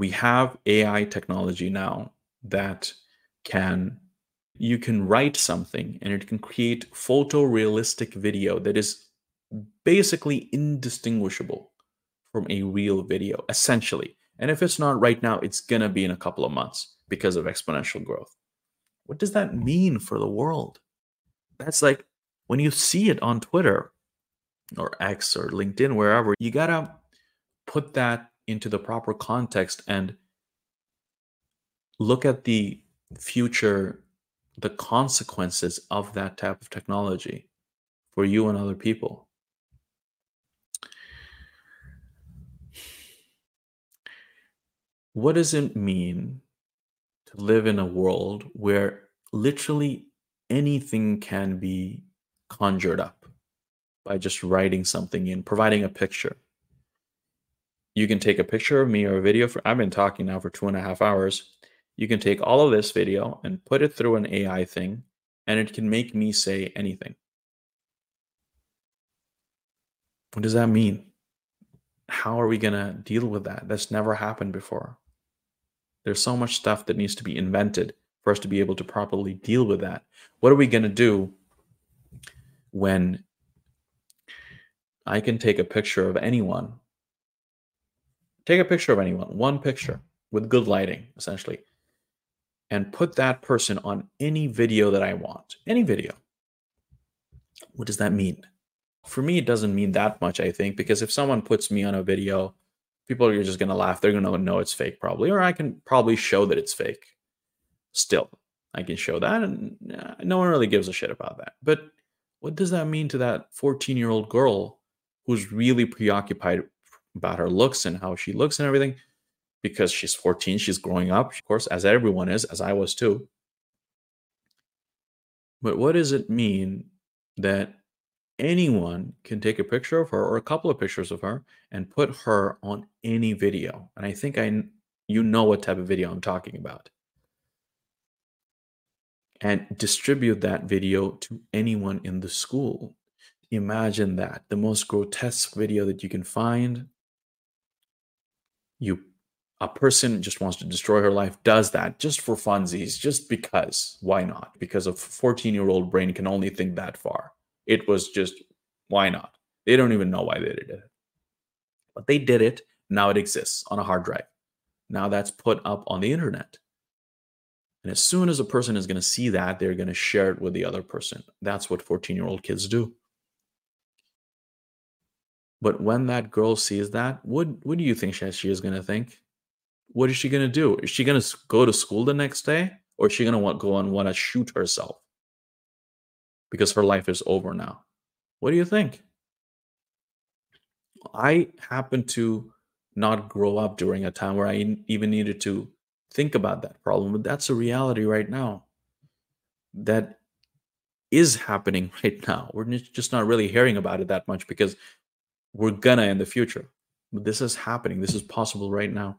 we have AI technology now that can you can write something and it can create photorealistic video that is basically indistinguishable from a real video essentially. And if it's not right now it's going to be in a couple of months because of exponential growth. What does that mean for the world? That's like when you see it on twitter or x or linkedin wherever you got to put that into the proper context and look at the future the consequences of that type of technology for you and other people. What does it mean to live in a world where literally anything can be conjured up by just writing something in, providing a picture? You can take a picture of me or a video for, I've been talking now for two and a half hours you can take all of this video and put it through an AI thing, and it can make me say anything. What does that mean? How are we going to deal with that? That's never happened before. There's so much stuff that needs to be invented for us to be able to properly deal with that. What are we going to do when I can take a picture of anyone? Take a picture of anyone, one picture with good lighting, essentially and put that person on any video that I want, any video. What does that mean? For me, it doesn't mean that much, I think, because if someone puts me on a video, people are just going to laugh. They're going to know it's fake, probably, or I can probably show that it's fake. Still, I can show that, and uh, no one really gives a shit about that. But what does that mean to that 14 year old girl who's really preoccupied about her looks and how she looks and everything? because she's 14, she's growing up, of course, as everyone is, as I was too. But what does it mean that anyone can take a picture of her or a couple of pictures of her and put her on any video? And I think I you know what type of video I'm talking about. And distribute that video to anyone in the school. Imagine that the most grotesque video that you can find. You a person just wants to destroy her life does that just for funsies, just because. Why not? Because a 14 year old brain can only think that far. It was just, why not? They don't even know why they did it. But they did it. Now it exists on a hard drive. Now that's put up on the internet. And as soon as a person is going to see that, they're going to share it with the other person. That's what 14 year old kids do. But when that girl sees that, what, what do you think she she is going to think? what is she going to do? Is she going to go to school the next day or is she going to go and want to shoot herself because her life is over now? What do you think? I happen to not grow up during a time where I even needed to think about that problem, but that's a reality right now. That is happening right now. We're just not really hearing about it that much because we're gonna in the future. But this is happening. This is possible right now.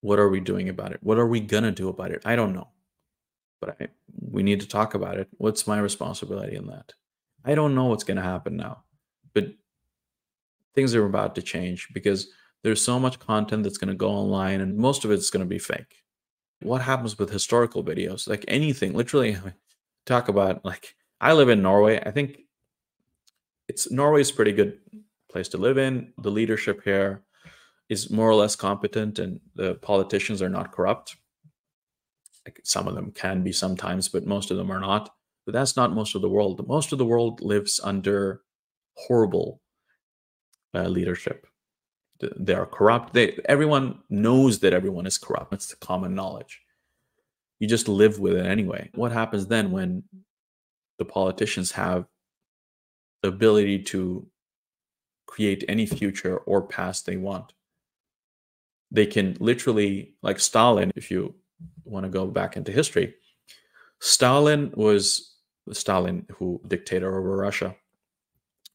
What are we doing about it? What are we to do about it? I don't know. But I, we need to talk about it. What's my responsibility in that? I don't know what's to happen now. But things are about to change because there's so much content that's going to go online and most of it's going to be fake. What happens with historical videos? Like anything, literally talk about like I live in Norway. I think it's Norway's pretty good place to live in. The leadership here is more or less competent and the politicians are not corrupt. Like some of them can be sometimes, but most of them are not. But that's not most of the world. Most of the world lives under horrible uh, leadership. They are corrupt. They everyone knows that everyone is corrupt. It's the common knowledge. You just live with it anyway. What happens then when the politicians have the ability to create any future or past they want? they can literally like Stalin, if you want to go back into history, Stalin was Stalin who dictator over Russia.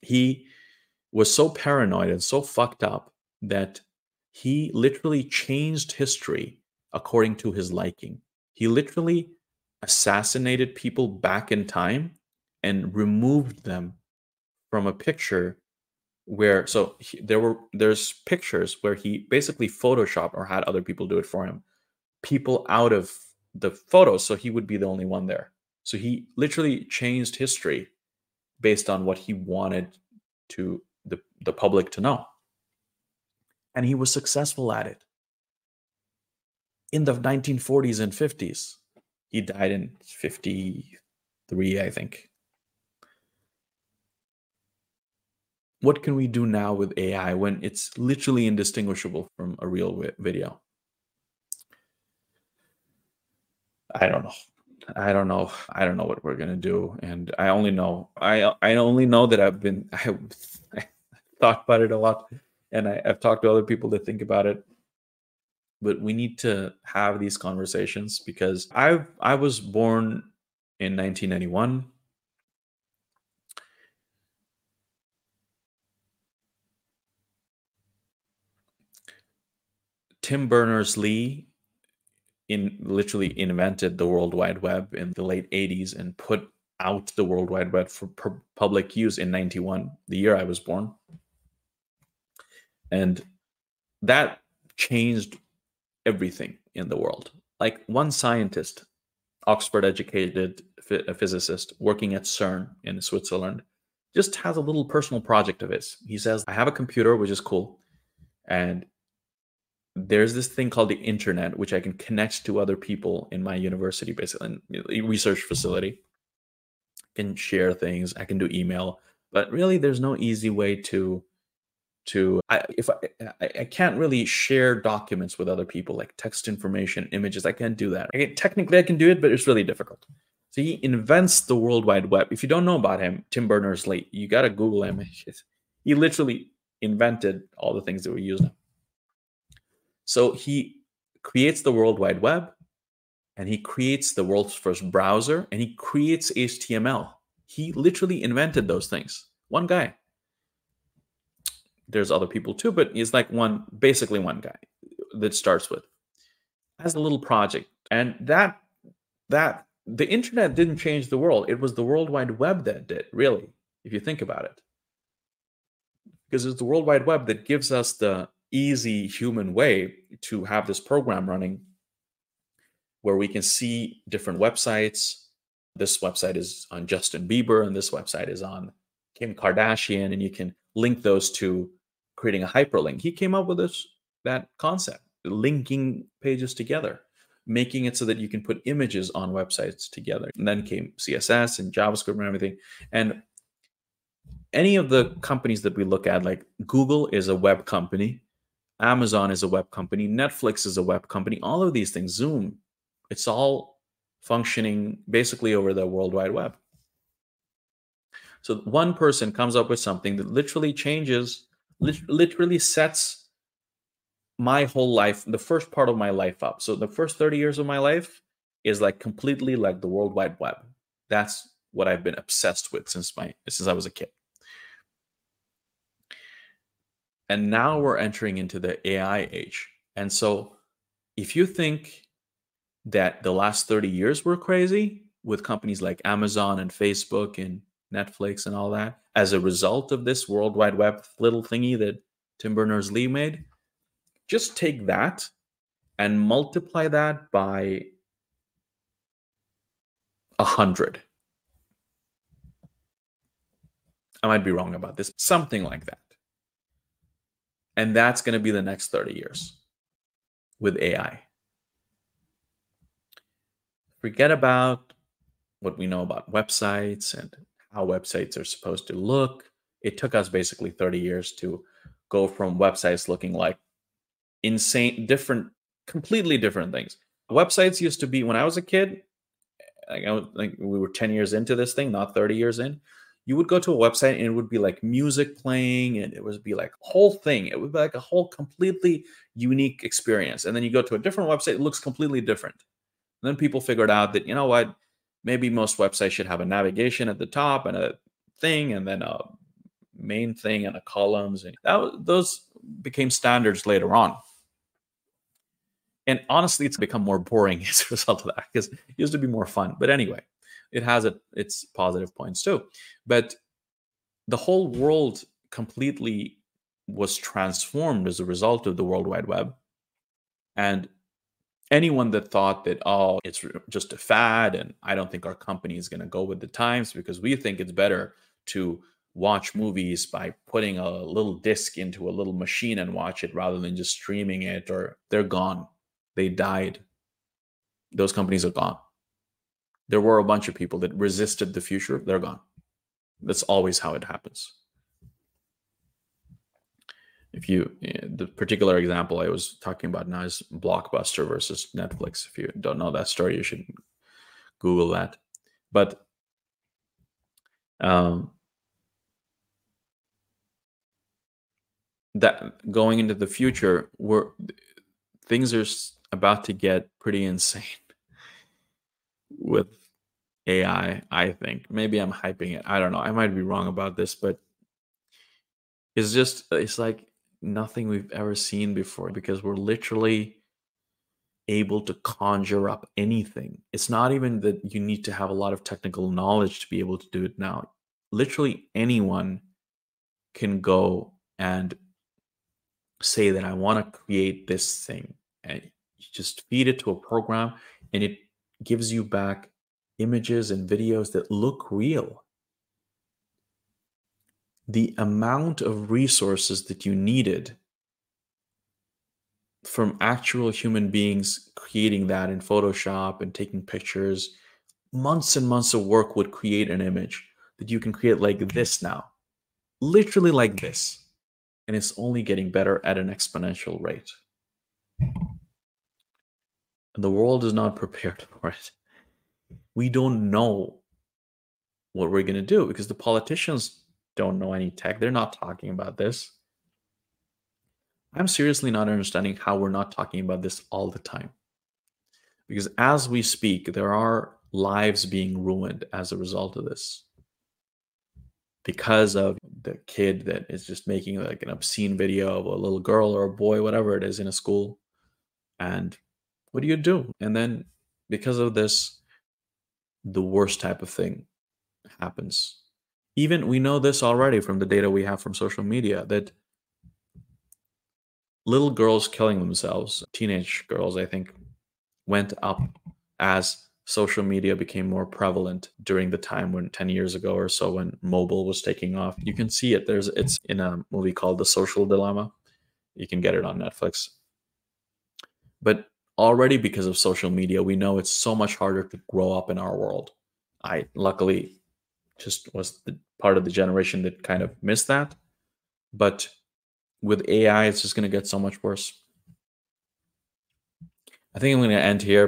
He was so paranoid and so fucked up that he literally changed history according to his liking. He literally assassinated people back in time and removed them from a picture where so he, there were there's pictures where he basically photoshopped or had other people do it for him people out of the photos so he would be the only one there. So he literally changed history based on what he wanted to the, the public to know. And he was successful at it. In the 1940s and 50s he died in 53 i think what can we do now with AI when it's literally indistinguishable from a real video? I don't know. I don't know. I don't know what we're gonna do, and I only know. I I only know that I've been. I, I thought about it a lot, and I, I've talked to other people that think about it. But we need to have these conversations because I I was born in 1991. Tim Berners Lee in literally invented the World Wide Web in the late 80s and put out the World Wide Web for public use in 91, the year I was born. And that changed everything in the world. Like one scientist, Oxford educated physicist working at CERN in Switzerland, just has a little personal project of his. He says, I have a computer, which is cool. And there's this thing called the internet, which I can connect to other people in my university, basically, research facility. I can share things. I can do email, but really, there's no easy way to to I, if I, I can't really share documents with other people like text information images i can't do that I can, technically i can do it but it's really difficult so he invents the world wide web if you don't know about him tim berners-lee you got to google him he literally invented all the things that we use now so he creates the World Wide Web and he creates the world's first browser and he creates HTML. He literally invented those things. One guy. There's other people too, but he's like one, basically one guy that starts with as a little project. And that, that, the internet didn't change the world. It was the World Wide Web that did, really, if you think about it. Because it's the World Wide Web that gives us the easy human way to have this program running where we can see different websites. This website is on Justin Bieber, and this website is on Kim Kardashian, and you can link those to creating a hyperlink. He came up with this that concept, linking pages together, making it so that you can put images on websites together. And then came CSS and JavaScript and everything. And any of the companies that we look at, like Google is a web company, Amazon is a web company, Netflix is a web company, all of these things, Zoom, it's all functioning basically over the World Wide Web. So one person comes up with something that literally changes, literally sets my whole life, the first part of my life up. So the first 30 years of my life is like completely like the World Wide Web. That's what I've been obsessed with since my since I was a kid. And now we're entering into the AI age. And so if you think that the last 30 years were crazy with companies like Amazon and Facebook and Netflix and all that, as a result of this World Wide Web little thingy that Tim Berners Lee made, just take that and multiply that by a hundred. I might be wrong about this, something like that. And that's going to be the next 30 years with AI. Forget about what we know about websites and how websites are supposed to look. It took us basically 30 years to go from websites looking like insane, different, completely different things. Websites used to be when I was a kid, like, I was, like we were 10 years into this thing, not 30 years in you would go to a website and it would be like music playing and it would be like whole thing. It would be like a whole completely unique experience. And then you go to a different website it looks completely different. And then people figured out that you know what? Maybe most websites should have a navigation at the top and a thing and then a main thing and a columns. And that those became standards later on. And honestly it's become more boring as a result of that because it used to be more fun. But anyway it has its positive points too. But the whole world completely was transformed as a result of the World Wide Web. And anyone that thought that, oh, it's just a fad and I don't think our company is going to go with the times because we think it's better to watch movies by putting a little disc into a little machine and watch it rather than just streaming it or they're gone. They died. Those companies are gone. There were a bunch of people that resisted the future, they're gone. That's always how it happens if you eh, the particular example I was talking about now is Blockbuster versus Netflix. If you don't know that story, you should Google that. But um, that going into the future, where things are about to get pretty insane with AI. I think maybe I'm hyping it. I don't know. I might be wrong about this, but it's just it's like nothing we've ever seen before because we're literally able to conjure up anything. It's not even that you need to have a lot of technical knowledge to be able to do it now. Literally anyone can go and say that I want to create this thing and you just feed it to a program and it gives you back images and videos that look real the amount of resources that you needed from actual human beings creating that in Photoshop and taking pictures, months and months of work would create an image that you can create like this now, literally like this. And it's only getting better at an exponential rate. And the world is not prepared for it. We don't know what we're going to do because the politicians don't know any tech. They're not talking about this. I'm seriously not understanding how we're not talking about this all the time. Because as we speak, there are lives being ruined as a result of this. Because of the kid that is just making like an obscene video of a little girl or a boy, whatever it is, in a school. And what do you do? And then because of this, the worst type of thing happens even we know this already from the data we have from social media that little girls killing themselves, teenage girls, I think, went up as social media became more prevalent during the time when 10 years ago or so when mobile was taking off. You can see it. There's it's in a movie called The Social Dilemma. You can get it on Netflix. But already because of social media, we know it's so much harder to grow up in our world. I luckily just was the part of the generation that kind of missed that. But with AI, it's just going to get so much worse. I think I'm going to end here